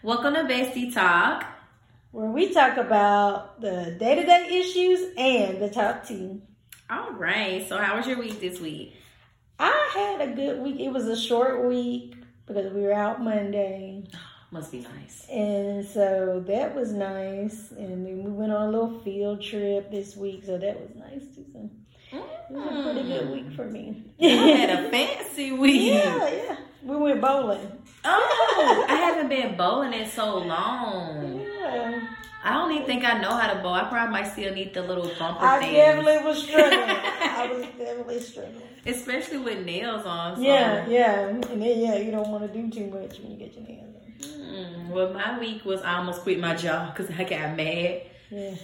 Welcome to Bestie Talk. where we talk about the day to day issues and the top 10. All right. So, how was your week this week? I had a good week. It was a short week because we were out Monday. Must be nice. And so that was nice. And then we went on a little field trip this week, so that was nice too. So it was a pretty good mm. week for me. I had a fancy week. yeah, yeah. We went bowling. Oh, I haven't been bowling in so long. Yeah. I don't even think I know how to bowl. I probably might still need the little bumper I thing. definitely was struggling. I was definitely struggling. Especially with nails on. So. Yeah, yeah. And then, yeah, you don't want to do too much when you get your nails done. Mm, well, my week was I almost quit my job because I got mad. Yeah.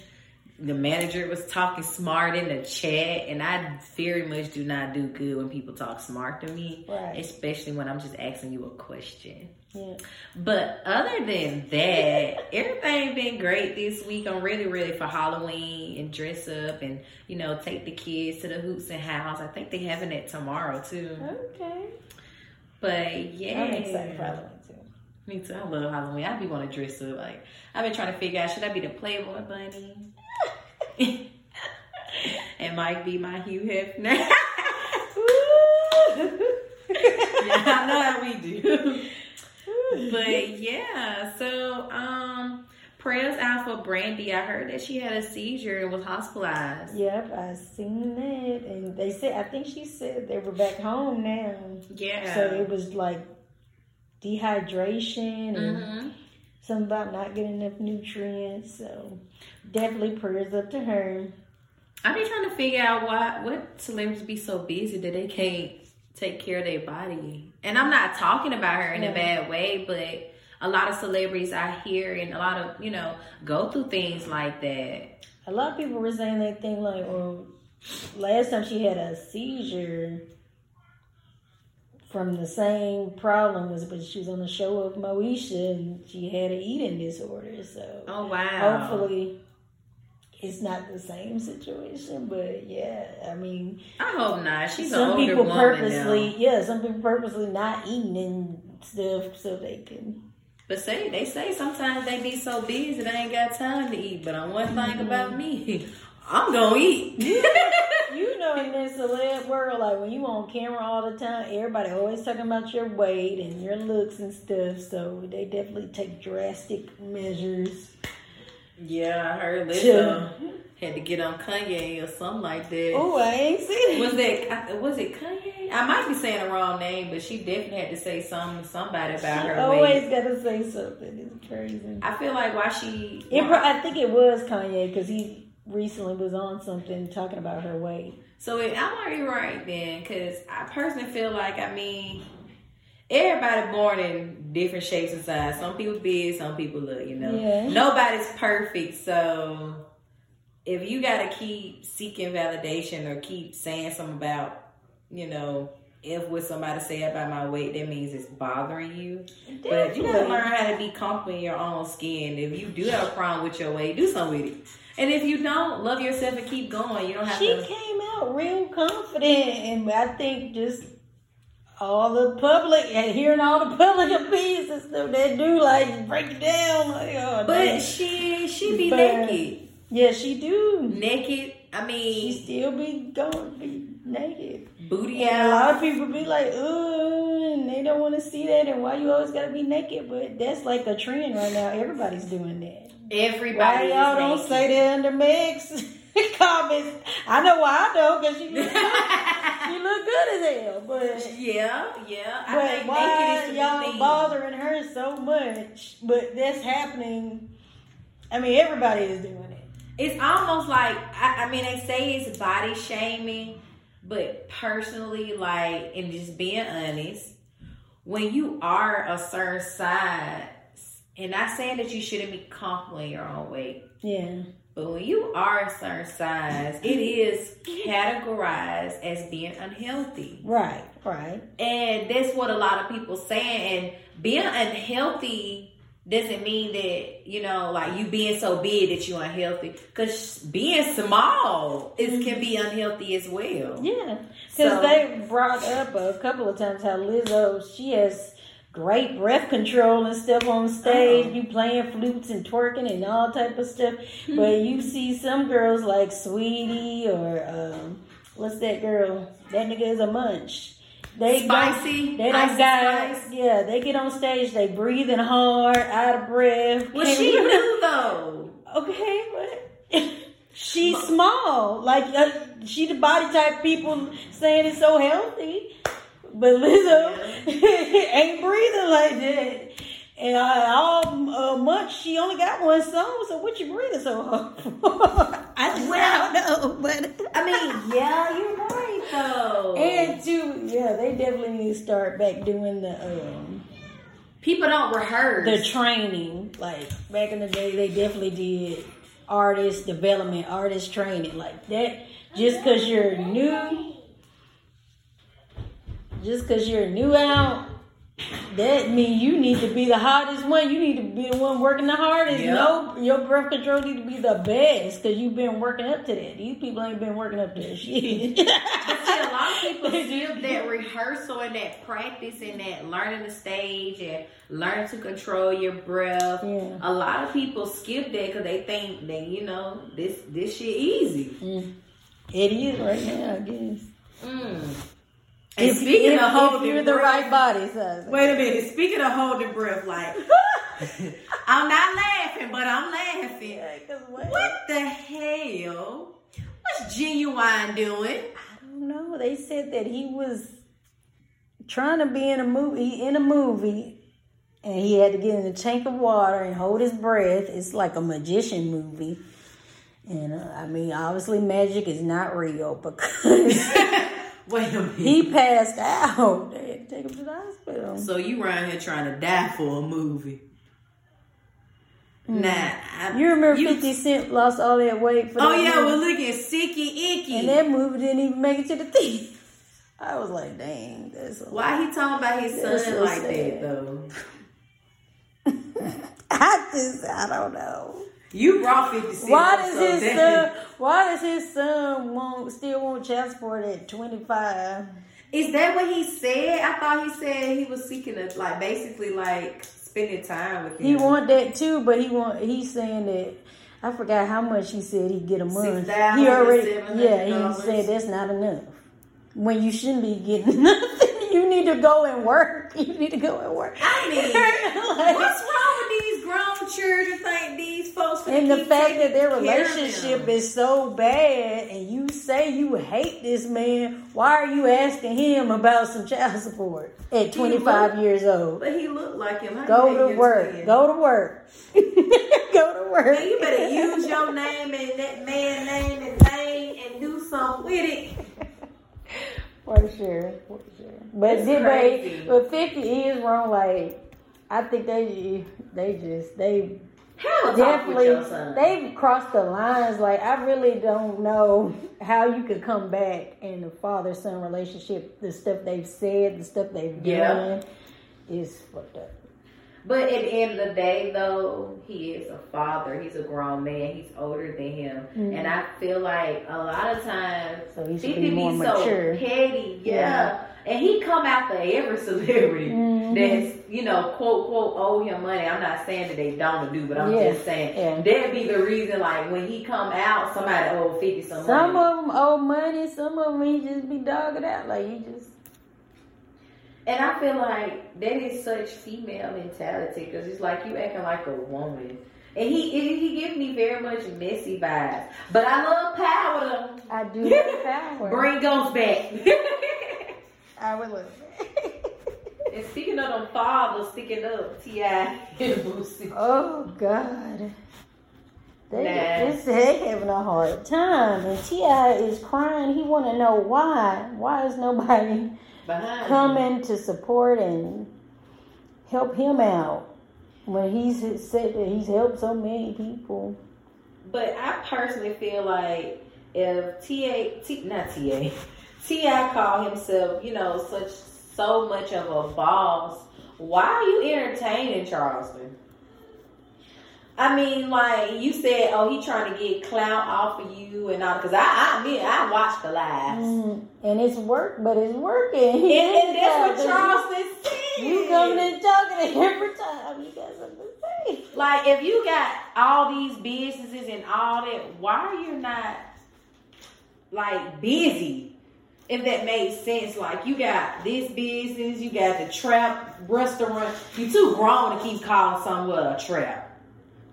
The manager was talking smart in the chat, and I very much do not do good when people talk smart to me, Right. especially when I'm just asking you a question. Yeah. But other than that, everything been great this week. I'm really ready for Halloween and dress up and you know take the kids to the hoots and house. I think they having it tomorrow too. Okay. But yeah, I'm excited for Halloween too. Me too. I love Halloween. I be want to dress up. Like I've been trying to figure out should I be the Playboy bunny? And might be my Hugh Hefner. yeah, I know how we do. But yeah, so um prayers out for Brandy. I heard that she had a seizure and was hospitalized. Yep, I seen that, and they said I think she said they were back home now. Yeah. So it was like dehydration and hmm something about not getting enough nutrients. So definitely prayers up to her. I be trying to figure out why what celebrities be so busy that they can't take care of their body. And I'm not talking about her in a bad way, but a lot of celebrities I hear and a lot of, you know, go through things like that. A lot of people were saying they think like, well, last time she had a seizure from the same problem was, but she was on the show of Moesha and she had an eating disorder. So Oh wow. hopefully it's not the same situation. But yeah, I mean, I hope not. She's some people purposely, yeah, some people purposely not eating and stuff so they can. But say they say sometimes they be so busy they ain't got time to eat. But on one thing Mm-hmm. about me, I'm gonna eat. You know, in this celeb world, like when you on camera all the time, everybody always talking about your weight and your looks and stuff. So they definitely take drastic measures. yeah, I heard to- um, had to get on Kanye or something like that. Oh, I ain't seen it. Was it. that was it Kanye? I might be saying the wrong name, but she definitely had to say something somebody about her Always weight. gotta say something. It's crazy. I feel like why she It, I think it was Kanye because he recently was on something talking about her weight. so it, I'm already right then because I personally feel like I mean everybody born in different shapes and sizes. Some people big, some people look. You know, Yeah. nobody's perfect. So if you got to keep seeking validation or keep saying something about you know. If what somebody say about my weight, that means it's bothering you. But you gotta learn how to be comfortable in your own skin. If you do have a problem with your weight, do something with it. And if you don't, love yourself and keep going. You don't have She to. She came out real confident, and I think just all the public and hearing all the public opinions and stuff, they do like break it down. Like, oh, But dang. she she be But- naked, yeah, she do. naked. I She mean, still be going be naked. Booty And a lot of people be like, oh, and they don't want to see that, and why you always gotta be naked? But that's like a trend right now. Everybody's doing that. Everybody Why y'all don't naked. say that under Meg's comments? I know why I don't, because she look, she look good as hell. But yeah, yeah. I but think why the y'all bothering her so much? But that's happening. I mean, everybody is doing it. It's almost like I, I mean they say it's body shaming, but personally, like and just being honest, when you are a certain size, and not saying that you shouldn't be comfortable in your own weight, Yeah. but when you are a certain size, it is categorized as being unhealthy. Right. Right. And that's what a lot of people saying. And being unhealthy doesn't mean that you know, like you being so big that you're unhealthy. Because being small is can be unhealthy as well. Yeah. Because So- they brought up a couple of times how Lizzo she has great breath control and stuff on stage. You playing flutes and twerking and all type of stuff. but you see some girls like Saweetie or um, what's that girl? That nigga is a munch. They Spicy? They don't guys. Spice? Yeah, they get on stage. They breathing hard, out of breath. Well, she really- knew though. Okay, but she's small. Like uh, she the body type people saying it's so healthy, but Lizzo ain't breathing like that. And uh, all uh, month she only got one song, so what you breathing so hard for? I just Well- don't know, but I mean, yeah, you're right though. and two, yeah, they definitely need to start back doing the um people don't rehearse. the training. Like back in the day, they definitely did artist development, artist training like that. Just because you're new, just because you're new out, that mean you need to be the hottest one. You need to be the one working the hardest. Yeah. No, your breath control need to be the best because you've been working up to that. These people ain't been working up to that shit. But see, a lot of people skip that rehearsal and that practice and that learning the stage and learning to control your breath. Yeah. A lot of people skip that because they think that you know this this shit easy. Mm. It is right now, I guess. Mm. And If, speaking if, of if holding you're the breath, right body size. wait a minute. Speaking of holding breath, like I'm not laughing, but I'm laughing. Yeah, what? What the hell? What's Ginuwine doing? I don't know. They said that he was trying to be in a movie in a movie and he had to get in a tank of water and hold his breath. It's like a magician movie. And uh, I mean, obviously, magic is not real because Wait a minute. he passed out. They had to take him to the hospital. So you around here trying to die for a movie? Hmm. Nah, I. You remember you- 50 Cent lost all that weight for Oh yeah, movie? well look at Sicky Icky. and that movie didn't even make it to the theater. I was like, dang, that's a Why he talking about his son so like sad. that though? I just, I don't know. You brought Fifty Cent. Why does so his that- son? Why does his son want still want child support at twenty five? Is that what he said? I thought he said he was seeking a like basically like spending time with him. He want that too, but he want he's saying that I forgot how much he said he'd get a month. $6,000, He already yeah he said that's not enough. When you shouldn't be getting nothing, you need to go and work. You need to go and work. I mean, Like- What's wrong these grown? Think these folks And the fact that their taking care of relationship is so bad, and you say you hate this man, why are you asking him about some child support at 25 years old? But he looked like him. How Go to work. Go to work. Go to work. You better use your name and that man name and name and do something with it. For sure. For sure. But did. But 50 is wrong. Like I think they they just they Have a talk with your definitely they've crossed the lines. Like I really don't know how you could come back in the father son relationship. The stuff they've said, the stuff they've Yeah. done, is fucked up. But at the end of the day, though, he is a father. He's a grown man. He's older than him, and I feel like a lot of times Mm-hmm. So he should be be so petty, yeah. Yeah. And he come after every celebrity Mhm. that's you know quote quote owe him money. I'm not saying that they don't do, but I'm Yeah. just saying Yeah. that'd be the reason. Like when he come out, somebody owe Fifty some Some money. of them owe money. Some of them he just be dogging out. Like he just And I feel like that is such female mentality because it's like you acting like a woman. And he he, gives me very much messy vibes. But I love power. I do have power. Bring ghosts back. I would love and speaking of them fathers sticking up, T.I. and Boosie. Oh God. They, Nah. this, they having a hard time, and T.I. is crying. He want to know why. Why is nobody Behind him. coming to support and help him out when he's said that he's helped so many people? But I personally feel like if T.A. T, not T.A. T.I. call himself, you know, such so much of a boss, why are you entertaining Charleston? I mean, like you said, oh, he trying to get clout off of you and all. Because I, I mean, I watched the lives, Mm, and it's work, but it's working. and, and that's what Charleston said. You coming and talking every time you got something to say. Like, if you got all these businesses and all that, why are you not like busy? If that made sense, like you got this business, you got the trap restaurant. You too grown to keep calling somewhere a trap.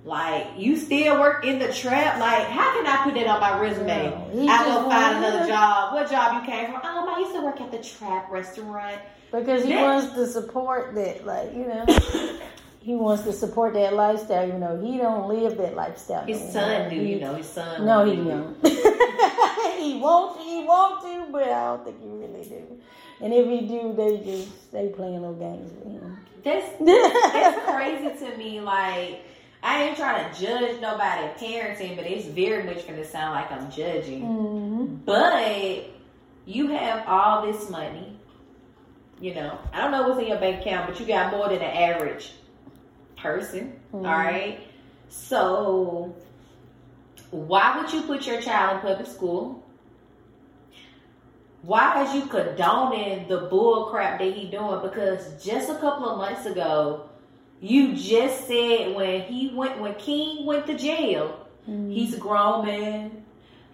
Like you still work in the trap. Like how can I put that on my resume? I go find another job. What job you came from? Um, I used to work at the trap restaurant. Because he That- wants to support that, like you know, he wants to support that lifestyle. You know, he don't live that lifestyle. His no son do, He- you know. His son. No, he don't. he won't. He want to, but I don't think he really do. And if he do, they just they playing little games with him. That's that's crazy to me. Like, I ain't trying to judge nobody parenting, but it's very much going to sound like I'm judging. hmm But you have all this money. You know, I don't know what's in your bank account, but you got more than an average person. Mhm. all right. So, why would you put your child in public school? Why is you condoning the bull crap that he doing? Because just a couple of months ago, you just said when he went when King went to jail, he's a grown man.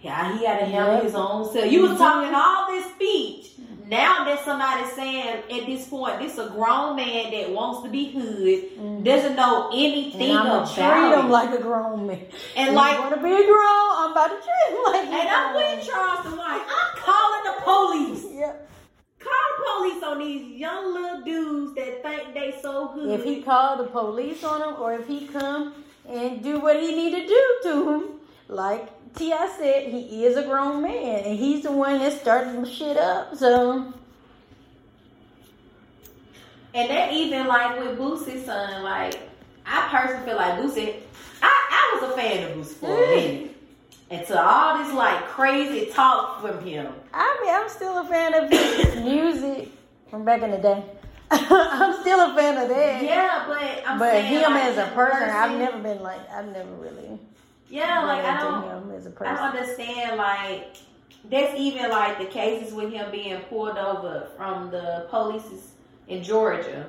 Yeah, he had to handle Yep. his own self. You was talking all this speech. Now that somebody's saying at this point, this a grown man that wants to be hood, mm-hmm. doesn't know anything And I'm about treat him it. like a grown man. and You like want to be a grown? I'm about to treat him like a And I'm with Charleston like, I'm calling the police. Yep. Call the police on these young little dudes that think they so hood. If he call the police on him, or if he come and do what he need to do to him, like T.I. said, he is a grown man, and he's the one that started the shit up. So and that even like with Boosie's son, like I personally feel like Boosie, I, I was a fan of Boosie for a Mm. minute. Until all this like crazy talk from him. I mean, I'm still a fan of his music from back in the day. I'm still a fan of that. Yeah, but I'm But saying him like, as a him person, I've never been like, I've never really. Yeah, like I don't him as a I person. don't understand like that's even like the cases with him being pulled over from the police in Georgia.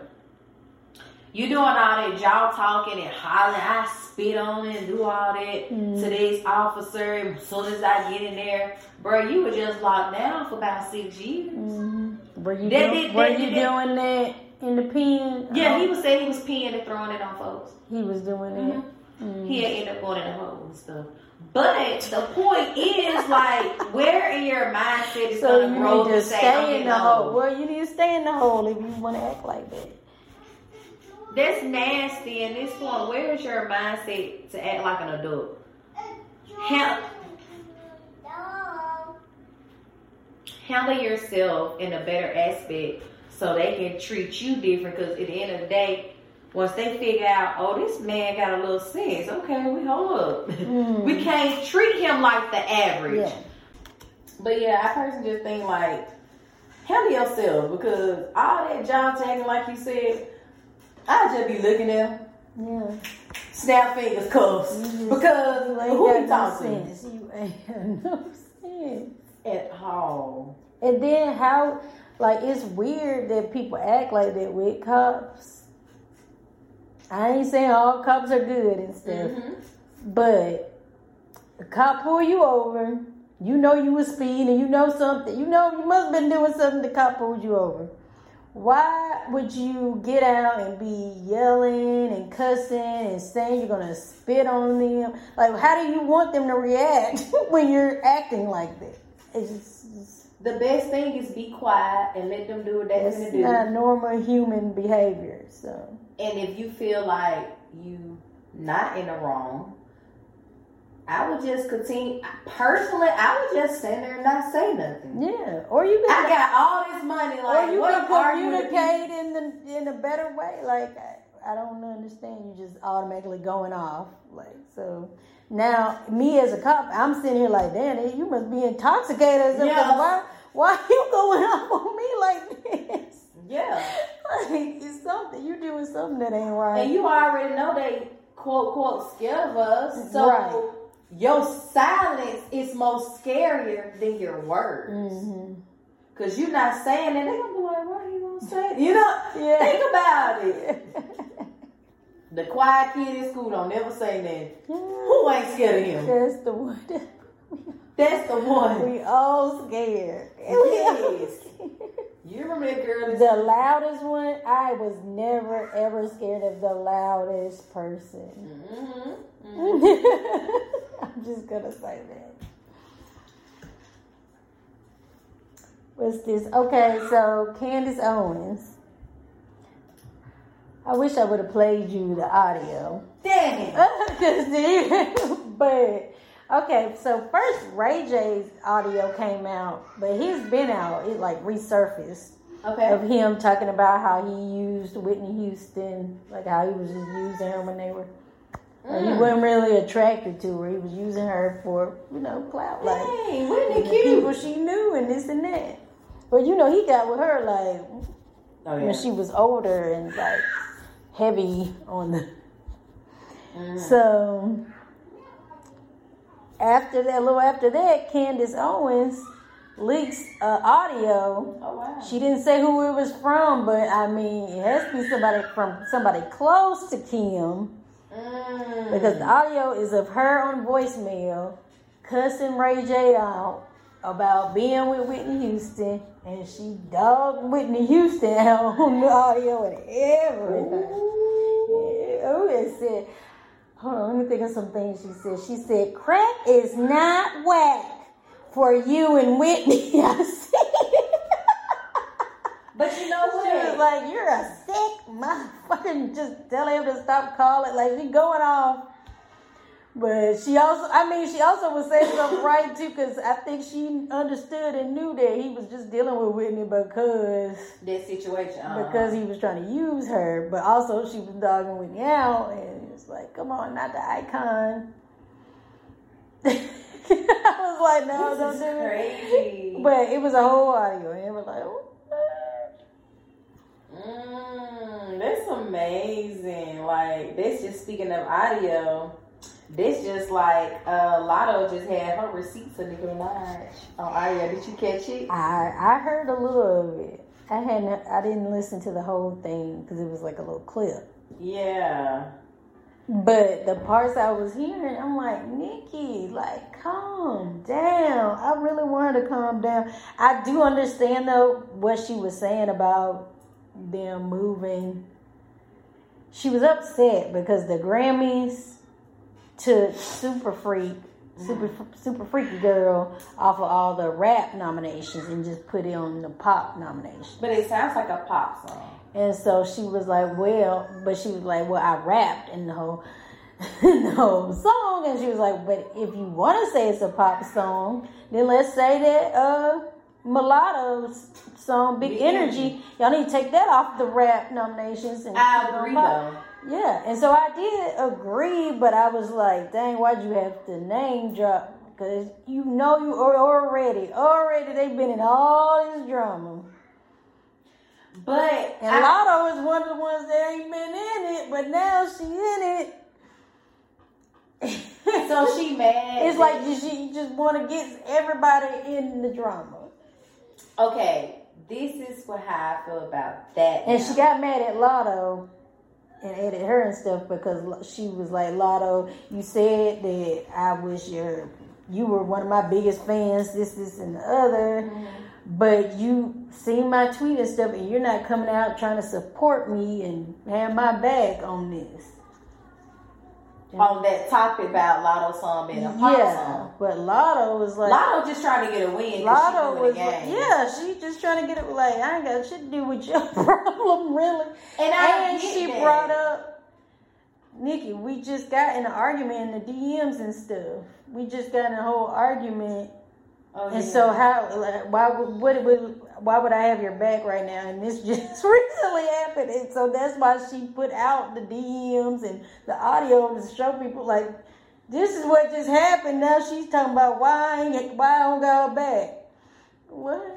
You doing all that y'all talking and hollering, I spit on it and do all that Mm. to this officer as soon as I get in there. Bro, you were just locked down for about six years. hmm Were you That do- did- were that you doing that in the pen? Yeah, he was saying he was peeing and throwing it on folks. he was doing that. Mhm. He mm. had ended up going in the hole and stuff. But the point is, like, where in your mindset is So going to grow to say, stay in the hole. old? Well, you need to stay in the hole if you want to act like that. That's nasty. And this point, where is your mindset to act like an adult? Help. Handle yourself in a better aspect so they can treat you different. Because at the end of the day, once they figure out, oh, this man got a little sense. Okay, we hold up. Mm. we can't treat him like the average. Yeah. But yeah, I personally just think like handle yourself because all that job tagging, like you said, I just be looking at him, Yeah. snap fingers, cuffs. You just- Because you ain't who got you no talking sense. You ain't no sense. at all? And then how, like, it's weird that people act like that with cops. I ain't saying all cops are good and stuff, Mm-hmm. but a cop pull you over, you know you was speeding, you know something, you know you must have been doing something. The cop pulled you over. Why would you get out and be yelling and cussing and saying you're gonna spit on them? Like, how do you want them to react when you're acting like that? It's just, it's- The best thing is be quiet and let them do what they're gonna it's do. not normal human behavior. So And if you feel like you not in the wrong, I would just continue. Personally, I would just stand there and not say nothing. yeah, or you can I got all this money. Like, or you what can communicate in the in a better way. Like I, I don't understand. You just automatically going off. Like so. Now, me as a cop, I'm sitting here like, damn, you must be intoxicated. Yeah. Why, why are you going off on me like this? Yeah. Like, it's something, You're doing something that ain't right. And you already know they quote quote scared of us. So Right. your silence is more scarier than your words. Mm-hmm. Cause you're not saying it, they gonna be like, why you gonna say it? You know, Yeah. think about it. The quiet kid in school don't never say nothing. Who ain't scared of him? That's the one. That's the one. We all scared. Yes. You remember that girl? The loudest one, I was never ever scared of the loudest person. Mm-hmm. I'm just gonna say that. What's this? Okay, so Candace Owens. I wish I would have played you the audio. Damn. the- but okay, so first Ray J's audio came out, but he's been out. It like resurfaced Okay. of him talking about how he used Whitney Houston, like how he was just using her when they were. like, he Mm. wasn't really attracted to her. He was using her for you know clout, like Dang, Whitney the cute. people she knew and this and that. But you know, he got with her like Oh when she was older and like heavy on the. Mm. So after that, a little after that, Candace Owens leaks uh, audio. Oh wow. She didn't say who it was from, but I mean, it has to be somebody from somebody close to Kim Mm. because the audio is of her on voicemail cussing Ray J out about being with Whitney Houston, and she dogged Whitney Houston out on the audio and everything. Oh, it said, hold on, let me think of some things she said. She said, crack is not whack for you and Whitney. I said. But you know She was what? like, you're a sick motherfucker. Just tell him to stop calling. Like, she going off. But she also, I mean, she also was saying something right too, because I think she understood and knew that he was just dealing with Whitney because That situation. uh because he was trying to use her, but also she was dogging Whitney out, and it's like, come on, not the icon. I was like, no, this don't is do it. But it was a whole audio, and it was like, what? Mm, that's amazing. Like this just speaking of audio. This just like uh, Latto just had her receipts of Nicki Minaj on audio. Did you catch it? I I heard a little of it. I hadn't. I didn't listen to the whole thing because it was like a little clip. Yeah. But the parts I was hearing, I'm like, Nicki, like, calm down. I really wanted to calm down. I do understand though what she was saying about them moving. She was upset because the Grammys took Super Freak, Super Super Freaky Girl off of all the rap nominations and just put it on the pop nomination. But it sounds like a pop song. And so she was like, well, but she was like, well, I rapped in the whole, in the whole song. And she was like, but if you want to say it's a pop song, then let's say that uh, Mulatto's song, Big, Big Energy, Energy. y'all need to take that off the rap nominations. And I put it on agree though. Yeah, and so I did agree, but I was like, dang, why'd you have to name drop? Because you know you are already, already they've been in all this drama. But And I- Latto is one of the ones that ain't been in it, but now she in it. so she mad. It's like she just want to get everybody in the drama. okay, this is what how I feel about that. And now. she got mad at Latto and edit her and stuff because she was like, Latto, you said that I was your, you were one of my biggest fans, this, this, and the other. Mm-hmm. But you seen my tweet and stuff, and you're not coming out trying to support me and have my back on this. On that topic about Latto song being a pop yeah, song. but Latto was like, Latto just trying to get a win. Latto was like, yeah, she just trying to get it. Like I ain't got shit to do with your problem, really. And I and she that. brought up, Nicki, we just got in an argument in the DMs and stuff. We just got in a whole argument, Oh, and yeah. so how? Like, why would what would why would I have your back right now? And this just recently happened, and so that's why she put out the DMs and the audio to show people like. This is what just happened. Now she's talking about why I ain't, why I don't got her back. What?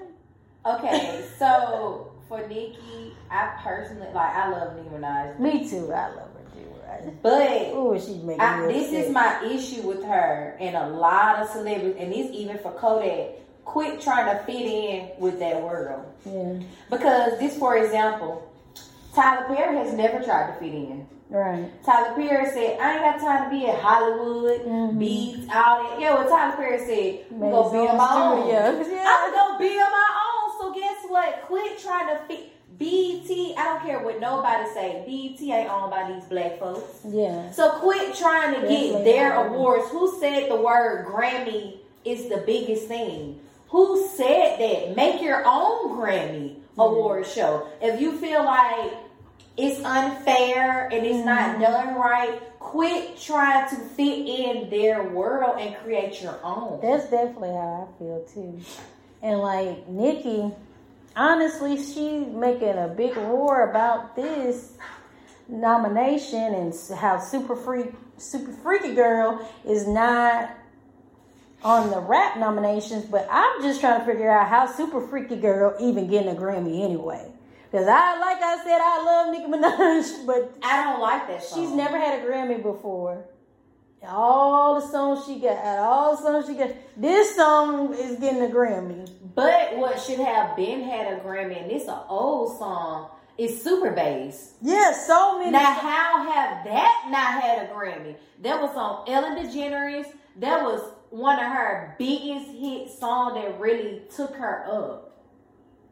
Okay, so for Nicki, I personally like I love Nicki Minaj. Me too. I love her too. But Oh, she's making I, this upset. is my issue with her and a lot of celebrities, and this even for Kodak. Quit trying to fit in with that world. yeah, Because this, for example, Tyler Perry has never tried to fit in. right. Tyler Perry said, I ain't got time to be in Hollywood, Mhm. beats, all that. Yeah, what Tyler Perry said, I'm gonna his build own my own. studios. I'm gonna build my own. So guess what? Quit trying to fit BET. I don't care what nobody say. BET ain't owned by these black folks. Yeah. So quit trying to get their awards. Who said the word Grammy is the biggest thing? Who said that? Make your own Grammy award show. If you feel like it's unfair and it's not Mm-hmm. done right, quit trying to fit in their world and create your own. That's definitely how I feel too. And like Nicki, honestly, she's making a big roar about this nomination and how Super Freak, Super Freaky Girl is not on the rap nominations. But I'm just trying to figure out how Super Freaky Girl even getting a Grammy anyway. Because I, like I said, I love Nicki Minaj, but I don't like that song. She's never had a Grammy before. All the songs she got, all the songs she got. This song is getting a Grammy. But what should have been had a Grammy, and it's an old song, It's Super Bass. Yeah, so many. Now, how have that not had a Grammy? That was on Ellen DeGeneres. That was one of her biggest hit songs that really took her up.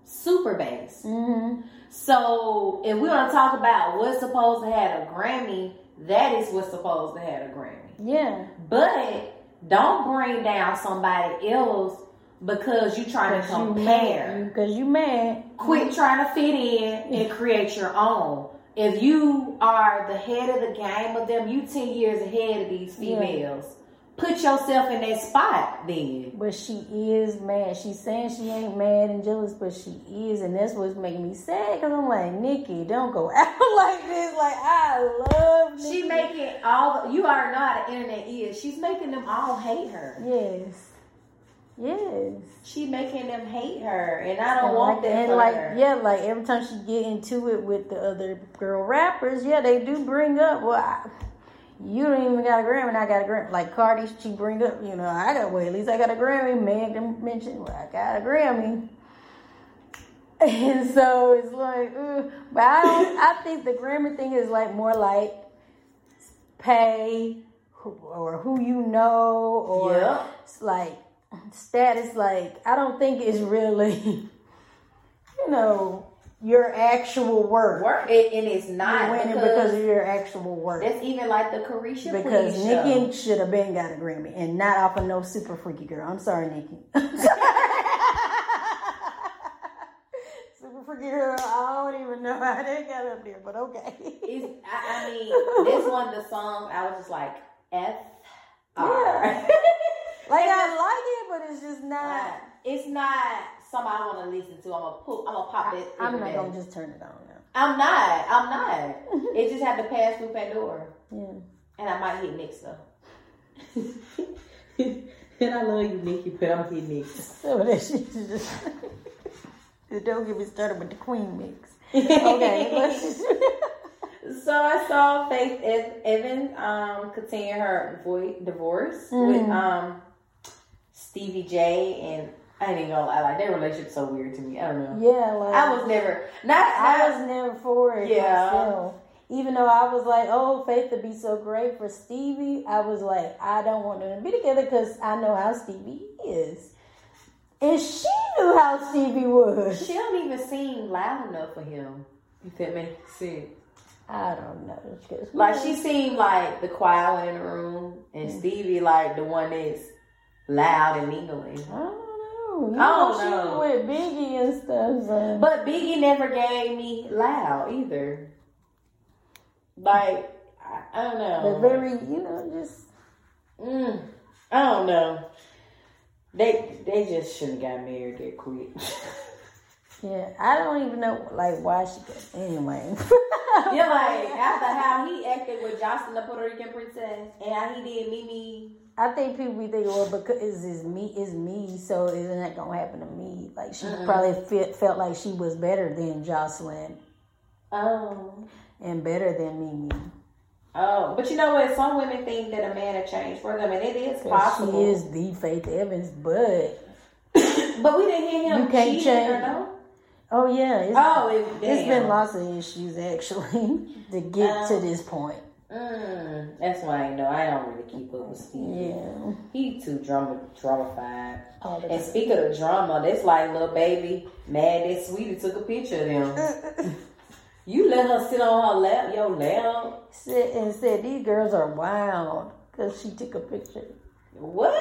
Super Bass. hmm So, if we want to talk about what's supposed to have a Grammy, that is what's supposed to have a Grammy. Yeah, But don't bring down somebody else because you trying to compare. because you mad. Quit trying to fit in and create your own. If you are the head of the game of them, you ten years ahead of these Yeah. Put yourself in that spot then. But she is mad. She's saying she ain't mad and jealous, but she is, and that's what's making me sad. Cause I'm like, Nicki, don't go out like this. Like I love. Nicki. She making all the, you already know how the internet is. She's making them all hate her. Yes. Yes. She making them hate her, and I don't And want like, that and like her. yeah, like every time she get into it with the other girl rappers, yeah, they do bring up. Well, I, you don't even got a Grammy, and I got a Grammy. Like Cardi, she bring up, you know, I got well, at least I got a Grammy. Meg mentioned, well, I got a Grammy. And so it's like, uh, but I don't. I think the Grammy thing is like more like pay or who you know or Yeah. it's like status. Like I don't think it's really, you know, your actual work. Work it, and it's not You're winning because, because of your actual work. that's even like the Carisha Because. Nicki should have been got a Grammy and not off of no super freaky girl. I'm sorry, Nicki. super freaky girl. I don't even know how they got up there, but okay. It's, I, I mean, this one the song, I was just like F. Yeah. Like I like it, but it's just not. it's not something I want to listen to. I'm gonna pull. I'm gonna pop it. I'm not gonna just turn it on now. I'm not. I'm not. it just had to pass through Pandora, Yeah. and I might hit mix though. and I love you, Nicki, but I'm hitting mix. So that shit is just. Don't get me started with the Queen mix. Okay. So I saw Faith Evans um, continue her vo- divorce with Mhm. um, Stevie J, and I ain't even gonna lie, like their relationship's so weird to me. I don't know. Yeah, like I was never not. I was never for it. Yeah. myself. Even though I was like, oh, Faith would be so great for Stevie, I was like, I don't want them to be together because I know how Stevie is. And she knew how Stevie was. she don't even seem loud enough for him. If that makes sense. I don't know. Like she seemed like the quiet one in the room, and mm. Stevie like the one that's loud and mingling. I don't know. You I know, don't she know. was with Biggie and stuff. So. But Biggie never gave me loud either. Like I, I don't know. But very, you know, just Mm, I don't know. They they just shouldn't have got married that quick. yeah. I don't even know like why she got anyway. yeah, like after how he acted with Joseline, the Puerto Rican princess, and how he did Mimi. I think people be thinking, well, because it's, me, it's me, so isn't that gonna happen to me. Like she Mm-mm. probably fe- felt like she was better than Joseline Oh. and better than Mimi. Oh, but you know what? Some women think that a man had changed for them, and it is possible. She is the Faith Evans, but But we didn't hear him You can't change- no. oh yeah, it's, Oh, it, it's been lots of issues actually to get to Um, this point. Mm, that's why I know I don't really keep up with Steve. Yeah, He too drama dramified. all the And time. speak of the drama, that's like Lil Baby mad that Saweetie took a picture of them. you let her sit on her lap, your lap. sit and said these girls are wild because she took a picture. What?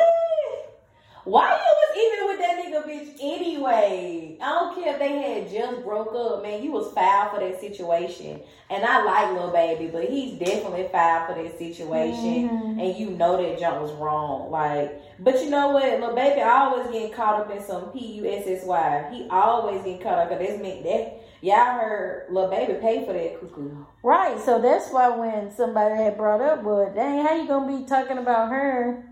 Why you was even with that nigga bitch anyway? I don't care if they had just broke up, man. You was foul for that situation. And I like Lil Baby, but he's definitely foul for that situation. Mhm. And you know that jump was wrong. Like, but you know what? Lil Baby I always getting caught up in some P-U-S-S-Y. He always getting caught up. Cause that's meant that. Y'all heard Lil Baby pay for that cuckoo. Right, so that's why when somebody had brought up, well, dang, how you gonna be talking about her?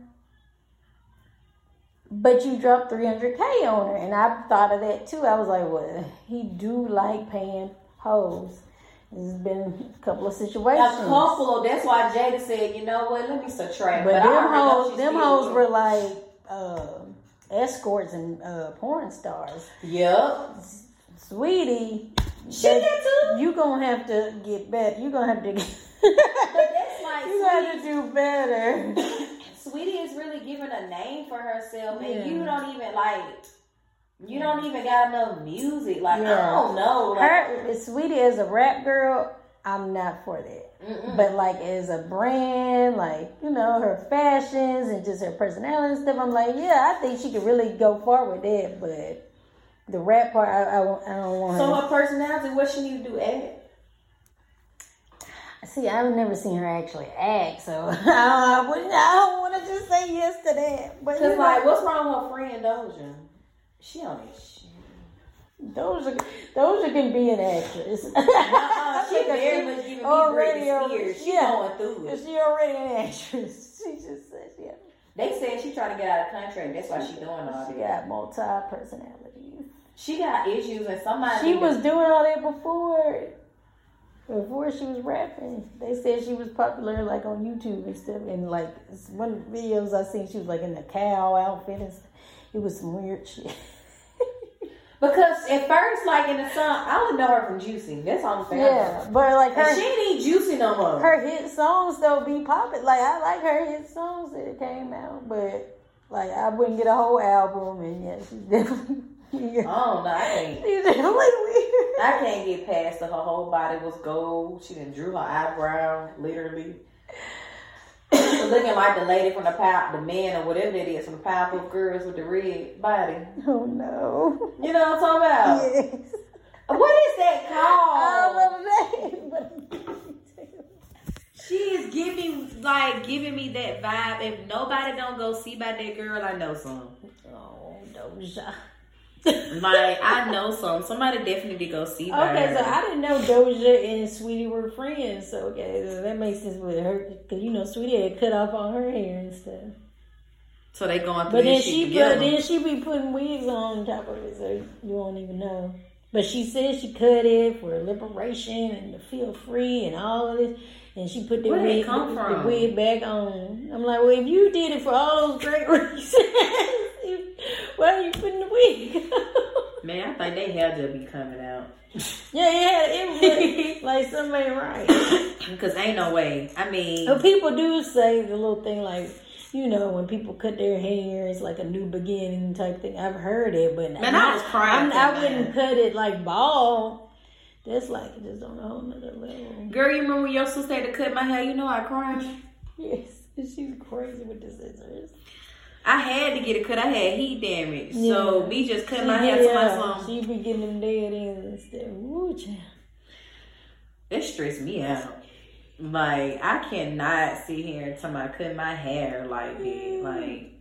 But you dropped 300k on her, and I thought of that too. I was like, well, he do like paying hoes. There's been a couple of A situations, couple of, that's why Jada said, you know what, let me subtract. but I them hoes, them hoes were like uh, escorts and uh, porn stars. Yep. Saweetie, She did too. you gonna have to get better. You gonna have to. Get, But that's like you gotta do better. Saweetie is really giving a name for herself, and you don't even like. You don't even got no music. Like Yeah. I don't know. Like, Her, Saweetie, as a rap girl, I'm not for that. mm-mm. But like as a brand, like you know her fashions and just her personality and stuff, I'm like, yeah, I think she could really go far with that. But the rap part, I, I, I don't want so her. personality, what she need to do? Act. See, I've never seen her actually act, so I don't, I wouldn't. I don't want to just say yes to that. But Cause like, what's wrong with friend Doja? She on this shit. those are can be an actress. Uh-uh, she very she much giving me already Britney. She yeah. going through it. She already an actress. She just said, yeah. They said she trying to get out of contract. That's why she doing all that. She got multi personalities. She got issues, and somebody She was doing all that before. Before she was rapping, they said she was popular like on YouTube and stuff. And like one of the videos I seen, she was like in a cow outfit and stuff. It was some weird shit. because at first, like in the song, I only know her from Juicy. That's all I'm saying. yeah, but like her she ain't Juicy no more. her hit songs though be popping. Like I like her hit songs that came out, but like I wouldn't get a whole album. And yeah, she's definitely yeah. Oh no, I can't. she's weird. I can't get past that her whole body was gold. She done drew her eyebrow, literally. Looking like the lady from the power, the man or whatever it is from the Powerpuff Girls with the red body. Oh no. You know what I'm talking about? Yes. What is that called? don't know the name, but She is giving like giving me that vibe. If nobody don't go see by that girl, I know some. oh, Doja. Like I know some. Somebody definitely did go see Okay, so I didn't know Doja and Saweetie were friends. So okay, so that makes sense with her because you know Saweetie had cut off all her hair and stuff. so they going through But then she, but then she be putting wigs on top of it, so you won't even know. But she said she cut it for liberation and to feel free and all of this. And she put the Where wig, the, the wig back on. I'm like, well, if you did it for all those great reasons, why are you putting the wig? Man, I think they hair just be coming out. yeah, yeah, it was like somebody right. Because ain't no way. I mean, But people do say the little thing like, you know, when people cut their hair, it's like a new beginning type thing. I've heard it, but Man, I was crying I wouldn't cut it like bald. That's like just on a whole nother level. girl, you remember when your sister had to cut my hair? You know I cried. Yes, she's crazy with the scissors. I had to get it cut. I had heat damage. So me just cutting my hair to my yeah, song. she be getting them dead ends. Woo, child. That stressed me out. Like I cannot sit here and tell my cut my hair like that. Mm. Like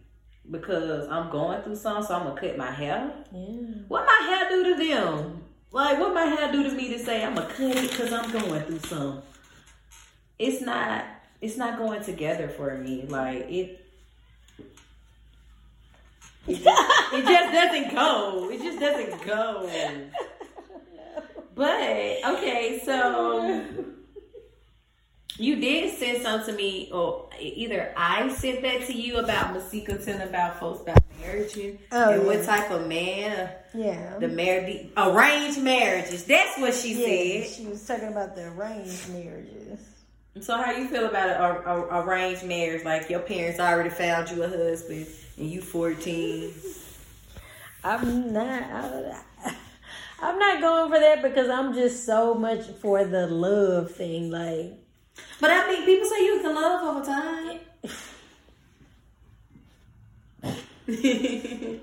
because I'm going through something, so I'm gonna cut my hair. Yeah. What my hair do to them? Like what my hair do to me to say I'm gonna cut it because I'm going through something? It's not. It's not going together for me. Like it. It just, it just doesn't go. It just doesn't go. But okay, so You did send something to me, or either I sent that to you about Masika telling about folks about marriage Oh, and yeah. what type of man Yeah. the marriage arranged marriages. That's what she yeah, said. she was talking about the arranged marriages. So how you feel about a, a, a arranged marriage? Like your parents already found you a husband and you fourteen. I'm not. I, I'm not going for that because I'm just so much for the love thing. Like, But I mean, people say you can love over time.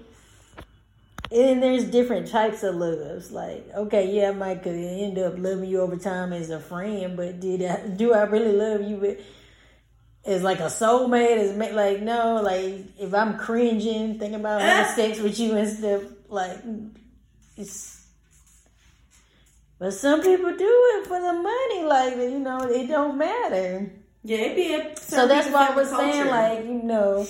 and there's different types of loves. Like, okay, yeah, I might could end up loving you over time as a friend, but did I, do I really love you? With, as like a soulmate? Is ma- like no, like if I'm cringing thinking about having sex with you and stuff, like it's. But some people do it for the money, like you know, it don't matter. yeah, it be. A, So that's why I was saying, like, you know,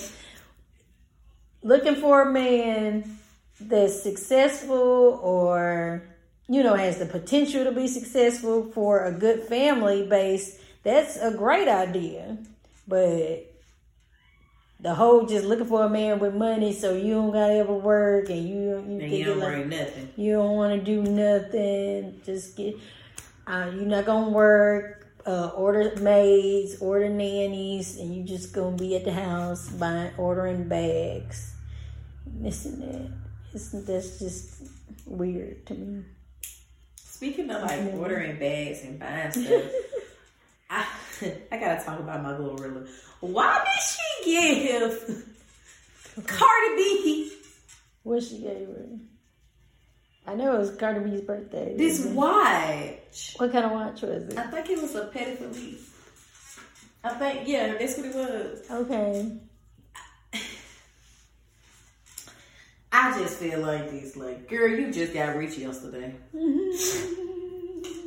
looking for a man that's successful or, you know, has the potential to be successful for a good family base, that's a great idea. But the whole just looking for a man with money so you don't gotta ever work and you you and you don't like bring nothing. you don't want to do nothing. Just get. Uh, you're not gonna work. Uh, order maids, order nannies, and you just gonna be at the house buying, ordering bags. And that. It's, that's just weird to me. Speaking of like ordering bags and buying stuff, I I gotta talk about my GloRilla. Why did she give Cardi B What she gave her? I know it was Cardi B's birthday. this watch? What kind of watch was it? I think it was a Patek Philippe. I think yeah, that's what it was. Okay. I just feel like this, like, girl, you just got rich yesterday.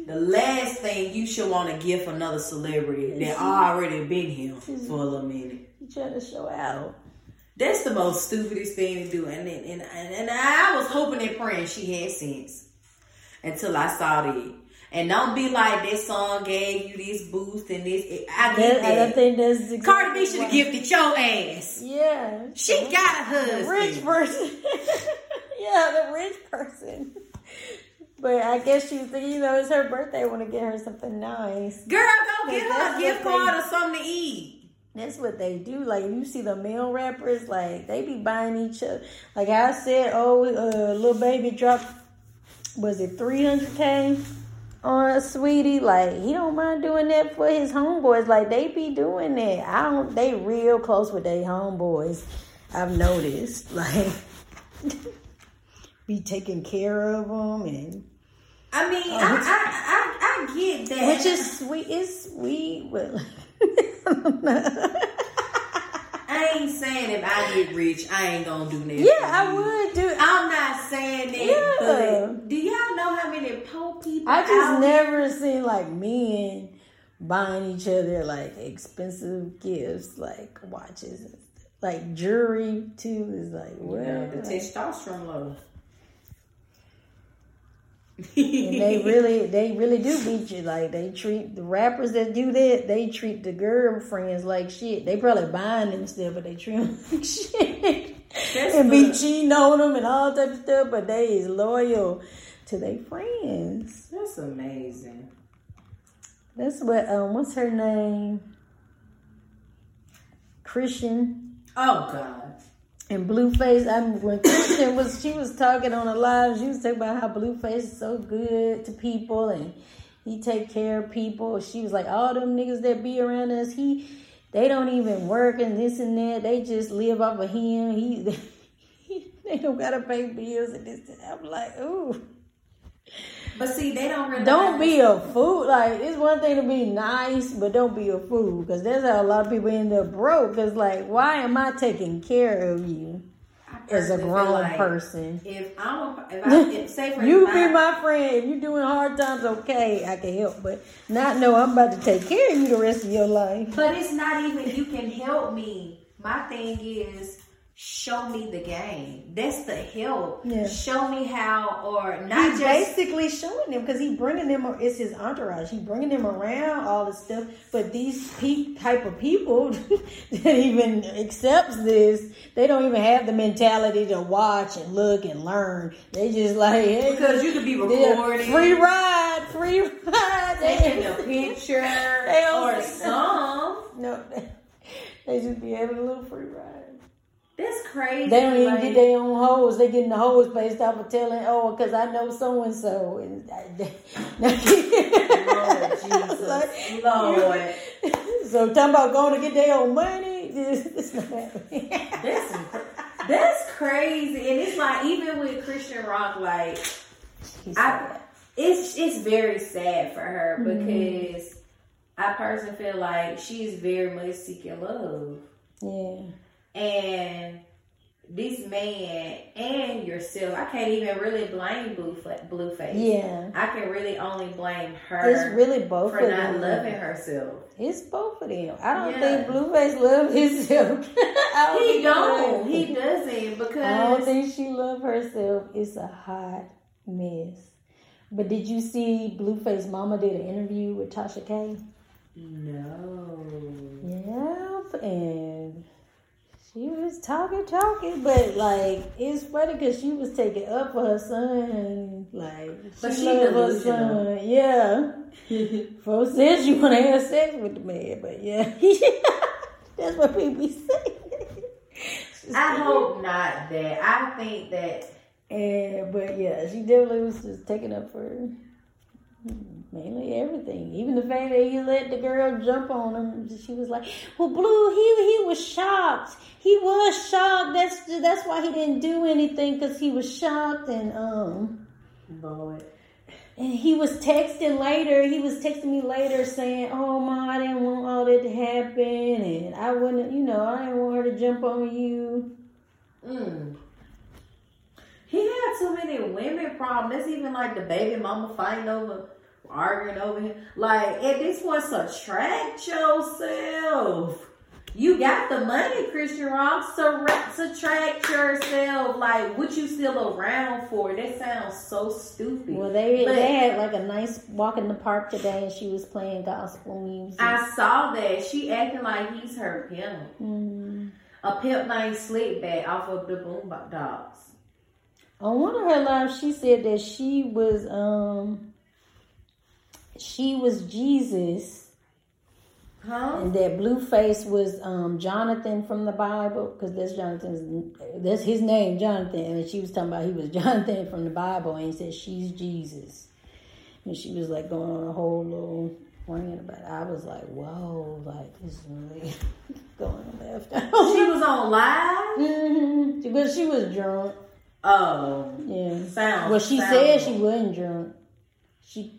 the last thing you should want to give another celebrity that already been here for a little minute. You trying to show out. That's the most stupidest thing to do, and and and, and I was hoping and praying she had sense until I saw it. And don't be like that song gave you this boost and this. I get That, I that. think that's exactly Cardi B should have gifted your ass. Yeah. She got a husband. rich person. yeah, the rich person. But I guess she's, you know, it's her birthday. I want to get her something nice. Girl, go get her a gift card or something to eat. That's what they do. Like you see the male rappers, like they be buying each other. Like I said, oh, uh, Lil Baby dropped. Was it three hundred k on Saweetie? Like he don't mind doing that for his homeboys. Like they be doing that. I don't. They real close with their homeboys. I've noticed. Like be taking care of them and. I mean, oh, I, I, I, I get that. Oh, Which is sweet. It's sweet, but I ain't saying if I get rich, I ain't gonna do that. yeah, I would do. I'm not saying that, Yeah. but do y'all know how many poor people? I just never seen like men buying each other like expensive gifts, like watches, like jewelry too. Is like what? Yeah, the testosterone low. And they really, they really do beat you. Like they treat the rappers that do that. They treat the girlfriends like shit. They probably buying them stuff, but they treat them like shit. That's and be cheating on them and all type of stuff. But they is loyal to their friends. That's amazing. That's what um what's her name? Chrisean Oh God. And Blueface. I mean, when Chrisean was she was talking on a live, she was talking about how Blueface is so good to people and he take care of people. She was like, all them niggas that be around us, he they don't even work and this and that. They just live off of him. He, they don't gotta pay bills and this. And. I'm like, ooh. But see, they don't really. Don't be a fool. Like it's one thing to be nice, but don't be a fool because that's how a lot of people end up broke. Cause like, why am I taking care of you as a grown like person? If I'm, a, if I, if, say for You be my friend. If you're doing hard times, okay, I can help. But not know I'm about to take care of you the rest of your life. But it's not even you can help me. My thing is show me the game. That's the help. Yeah. Show me how, or not He's just basically showing them because he bringing them. It's his entourage. He bringing them around all this stuff. But these pe- type of people that even accepts this, they don't even have the mentality to watch and look and learn. They just like hey, because you could be recording, free ride, free ride. taking a picture, or some. no, they just be having a little free ride. That's crazy. They don't even like- get their own hoes. They getting the hoes based off of telling, oh, because I know so and so. And Lord Jesus, Lord. so talking about going to get their own money. This, this not happening. That's that's crazy, and it's like even with Chrisean Rock, like I, it's it's very sad for her Mm-hmm. because I personally feel like she's very much seeking love, yeah. And this man and yourself, I can't even really blame Blue Blueface. Yeah. I can really only blame her It's really both for of not them. loving herself. It's both of them. I don't Yeah. think Blueface love himself. I He don't. He doesn't because I don't think she loves herself. It's a hot mess. But did you see Blueface Mama did an interview with Tasha K? no. Yep, and she was talking, talking, but like it's funny because she was taking up for her son, like But she, she loved her son. Yeah, folks said you want to have sex with the man, but yeah, that's what people saying. I hope not that. I think that And but yeah, she definitely was just taking up for mainly everything. Even the fact that he let the girl jump on him, she was like, "Well, Blue, he he was shocked. He was shocked. That's that's why he didn't do anything because he was shocked and um." Lord. And he was texting later. He was texting me later saying, "Oh, ma, I didn't want all that to happen, and I wouldn't, you know, I didn't want her to jump on you." Mm. He had too many women problems. That's even like the baby mama fighting over, arguing over him. Like, at this point, subtract yourself. You got the money, Chrisean Rock. Subtract, subtract yourself. Like, what you still around for? That sounds so stupid. Well, they But- they had like a nice walk in the park today, and she was playing gospel music. I saw that. She acting like he's her pimp. Mm. A pimp named Slickback off of the Boondocks. On one of her lives, she said that she was um she was Jesus, Huh? and that Blueface was um Jonathan from the Bible, because that's Jonathan's that's his name, Jonathan, and she was talking about he was Jonathan from the Bible, and he said she's Jesus, and she was like going on a whole little rant about it. I was like, whoa, like this is really going left. She was on live? hmm But she was drunk. Oh. Yeah. Sounds. Well, she sounds- said she wasn't drunk. She.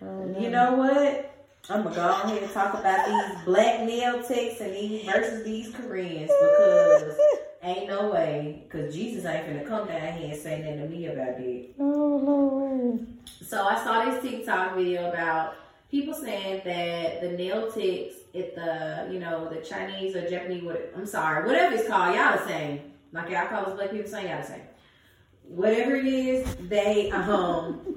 Don't You know what? I'm gonna go ahead and talk about these black nail techs and these versus these Koreans because ain't no way. Because Jesus ain't gonna come down here and say nothing to me about it. Oh Lord. So I saw this TikTok video about people saying that the nail techs at the, you know, the Chinese or Japanese, what, I'm sorry, whatever it's called, y'all the same. Like y'all call us black people, saying y'all the same. Whatever it is, they um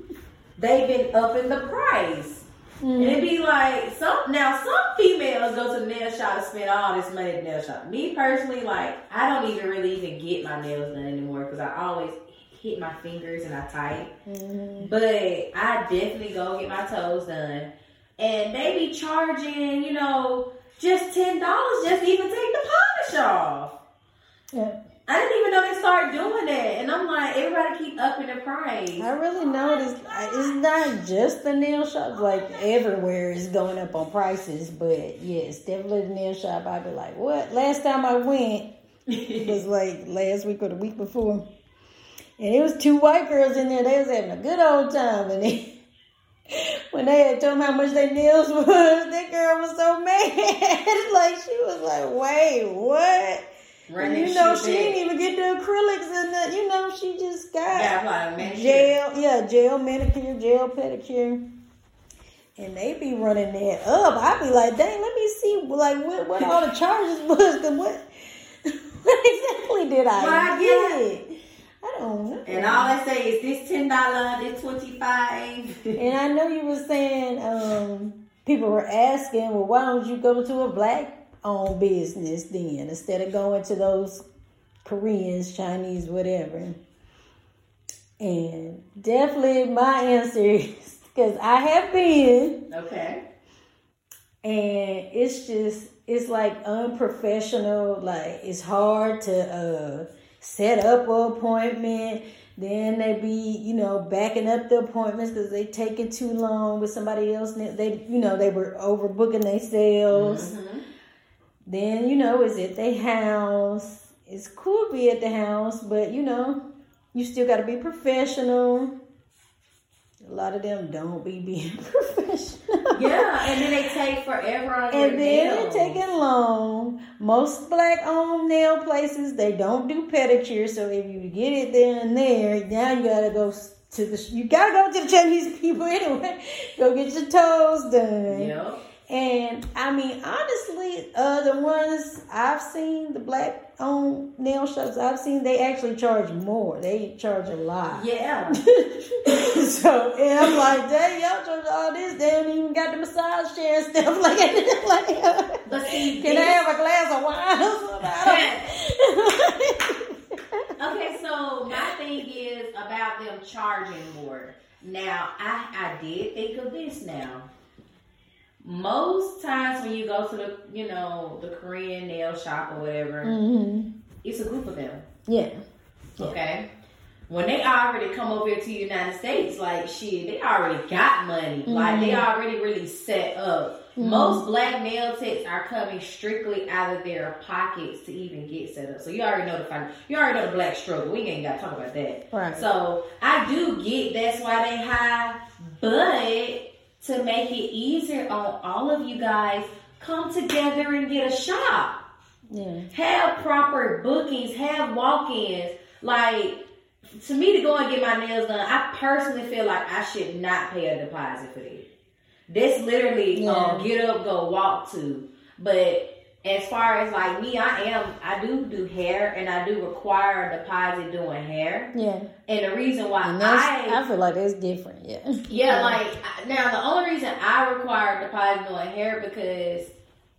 they've been upping the price. And Mm. it be like some now some females go to the nail shop and spend all this money at the nail shop. Me personally, like I don't even really even get my nails done anymore because I always hit my fingers and I tight. Mhm. But I definitely go get my toes done. And they be charging, you know, just ten dollars just to even take the polish off. Yeah. I didn't even know they started doing that. And I'm like, everybody keep upping the price. I really noticed it's not just the nail shops. Like everywhere is going up on prices, but yes, definitely the nail shop. I'd be like, what? Last time I went it was like last week or the week before, and it was two white girls in there. They was having a good old time, and they, when they had told them how much their nails was, that girl was so mad. like she was like, wait, what? Running And you know, she didn't even get the acrylics and the, you know, she just got Yeah, like, gel, yeah, gel manicure, gel pedicure. And they be running that up. I be like, dang, let me see, like, what, what all the charges was. Cause what, exactly did I? I get it. I don't know. And all I say is this ten dollar, this twenty five. and I know you were saying um, people were asking, well, why don't you go to a black owned business then instead of going to those Koreans, Chinese, whatever. And definitely my answer is because I have been. Okay. And it's just it's like unprofessional. Like it's hard to uh, set up an appointment. Then they be, you know, backing up the appointments because they taking too long with somebody else. They, you know, they were overbooking themselves. Mm-hmm. Then, you know, is at their house. It's cool to be at the house, but you know, you still got to be professional. A lot of them don't be being professional. Yeah, and then they take forever on And then nails. they taking long. Most black owned nail places they don't do pedicure, so if you get it there and there, now you gotta go to the you gotta go to the Chinese people anyway. Go get your toes done. Yep. And I mean, honestly, uh, the ones I've seen, the black owned nail shops I've seen, they actually charge more. They charge a lot. Yeah. so and I'm like, dang, y'all charge all this. They don't even got the massage chair and stuff like that. like, But see, can I have a glass of wine? Okay, so my thing is about them charging more. Now, I I did think of this now. Most times when you go to the you know the Korean nail shop or whatever, Mhm. it's a group of them. Yeah. Yeah. Okay. When they already come over here to the United States, like shit, they already got money. Like they Mm-hmm. already really set up. Most black nail techs are coming strictly out of their pockets to even get set up. So you already know the fin- you already know the black struggle. We ain't got to talk about that. Right. So I do get that's why they high, but to make it easier on all of you guys, come together and get a shop Yeah. have proper bookings, have walk-ins. Like to me to go and get my nails done, I personally feel like I should not pay a deposit for this. This literally um, Yeah. get up, go walk to. But as far as like me, I am I do do hair and I do require a deposit doing hair. Yeah. And the reason why I I feel like that's different. Yeah. yeah, like now the only reason I require a deposit doing hair because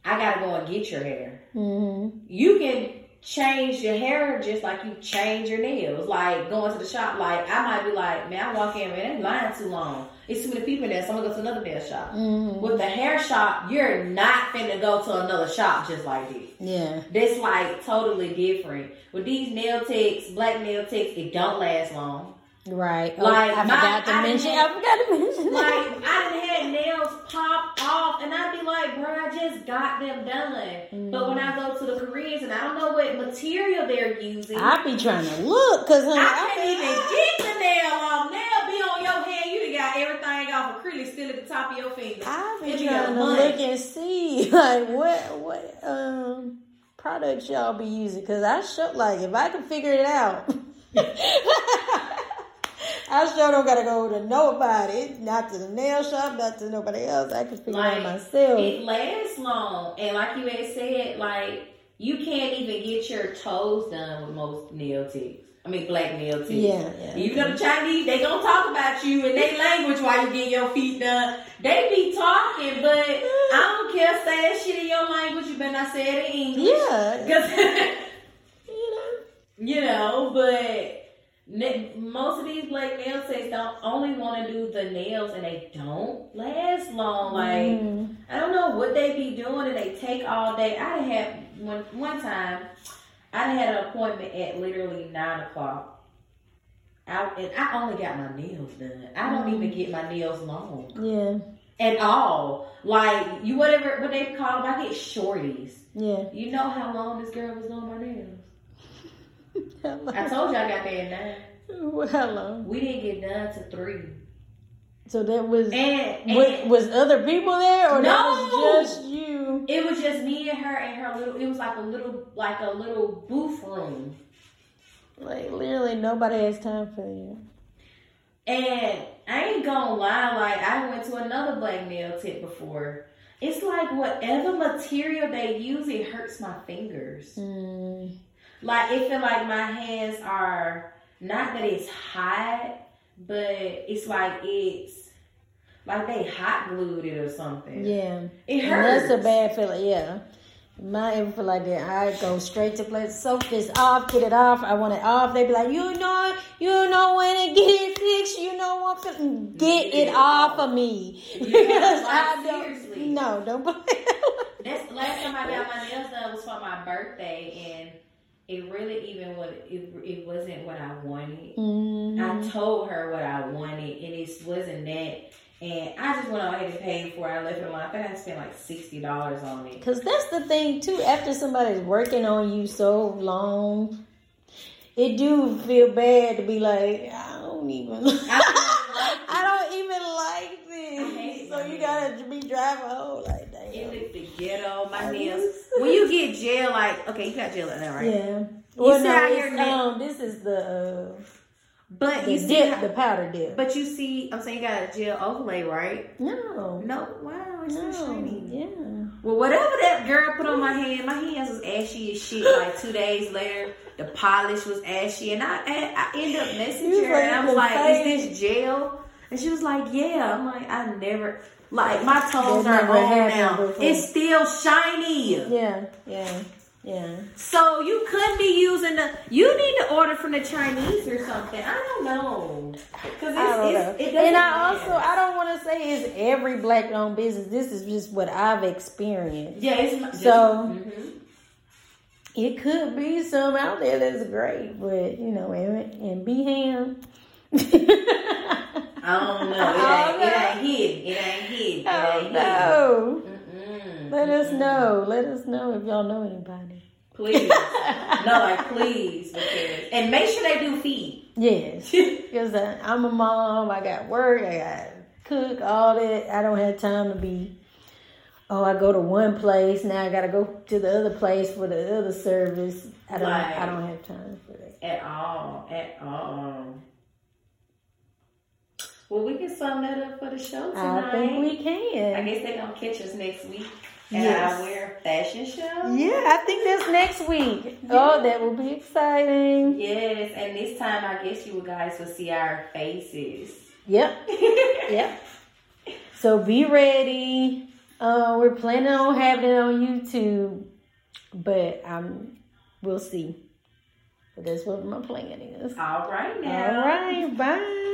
I gotta go and get your hair hmm you can change your hair just like you change your nails. Like going to the shop, like I might be like, man, I walk in, man, that lying too long. It's too many people in there, so I'm gonna go to another nail shop. hmm With the hair shop, you're not finna go to another shop just like this. Yeah. That's like totally different. With these nail techs, black nail techs, it don't last long. Right. Oh, Like, I my- forgot to I mention. I forgot to mention. Like. I had nails pop off, and I'd be like, bro, I just got them done. But when I go to the Koreans and I don't know what material they're using, I be trying to look because I can't even get the nail off. Nail be on your hand. Got everything off acrylic still at the top of your finger. I be It be trying to look and see like what what um products y'all be using because I sure like if I can figure it out. I sure don't gotta go to nobody, not to the nail shop, not to nobody else. I can figure it out myself. it lasts long, and like you had said, like you can't even get your toes done with most nail techs. I mean, black nail techs. Yeah, yeah. Even though the Chinese, they gonna talk about you in their language while you get your feet done. They be talking, but I don't care. Say that shit in your language. You better not say it in English. yeah, 'Cause- you know. you know, but most of these black nail techs don't only want to do the nails and they don't last long. Like Mm. I don't know what they be doing and they take all day. I had one one time. I had an appointment at literally nine o'clock. I, and I only got my nails done. I don't mm-hmm. even get my nails long Yeah, at all. Like you, whatever what they call them, I get shorties. yeah. You know how long this girl was on my nails? Hello. I told you I got there at nine. Well, Hello. We didn't get done to three. So that was And, was, and was other people there, or that No! was just you? It was just me and her and her little. It was like a little, like a little booth room. Like literally, nobody has time for you. And I ain't gonna lie, like I went to another black nail tip before. It's like whatever material they use, it hurts my fingers. Mm. like it feel like my hands are not that it's hot, but it's like it's like they hot glued it or something. Yeah. It And hurts. that's a bad feeling, yeah. My ever feel like that. I go straight to place. Soak this off, get it off. I want it off. They be like, you know, you know when to get it fixed. You know what? feel-" Get it off of me because I don't. seriously. No, don't. That's the last time I got my nails done was for my birthday, and it really even what it, it wasn't what I wanted. Mhm. I told her what I wanted, and it wasn't that. And I just went on ahead and paid for it. I left it alone. I think I spent like sixty dollars on it. Cause that's the thing too. After somebody's working on you so long, it do feel bad to be like, I don't even, I don't even like I hate this. So you gotta be driving home like It damn. looked the ghetto. My nails. When you get jail, like okay, you got jail in there, right? Yeah. Well, see no, how it's, your nail- um, this is the uh, But the you dip, how- the powder dip. but you see, I'm saying you got a gel overlay, right? no, No, wow, it's so no, shiny. yeah. Well, whatever that girl put on my hand, my hands was ashy as shit. Like two days later, the polish was ashy, and I I, I ended up messaging her, and I was like, like, "Fade." "Is this gel?" And she was like, "Yeah." I'm like, "I never." Like my toes are on now. before. It's still shiny. Yeah, yeah, yeah. So you couldn't be using the. You need to order from the Chinese or something. I don't know. Cause it's, I don't know. it's, it And I matter. also, I don't want to say it's every black owned business. This is just what I've experienced. yeah, it's So- Mhm. It could be some out there that's great, but you know, and, and be ham. I don't know. It ain't, it ain't hidden. It ain't hidden. It Oh ain't hidden. Let us know. Let us know if y'all know anybody. Please. no, like please. Because, and make sure they do feed. Yes, because uh, I'm a mom. I got work. I got cook all that. I don't have time to be. Oh, I go to one place now. I got to go to the other place for the other service. I don't. Right. I don't have time for that. At all. At all. Well, we can sum that up for the show tonight. I think we can. I guess they're going to catch us next week Yes. our Wear Fashion Show. Yeah, I think that's next week. Oh, that will be exciting. Yes, and this time I guess you guys will see our faces. Yep. Yep. So be ready. Uh, we're planning on having it on YouTube, but um, we'll see. But that's what my plan is. All right now. All right. Bye.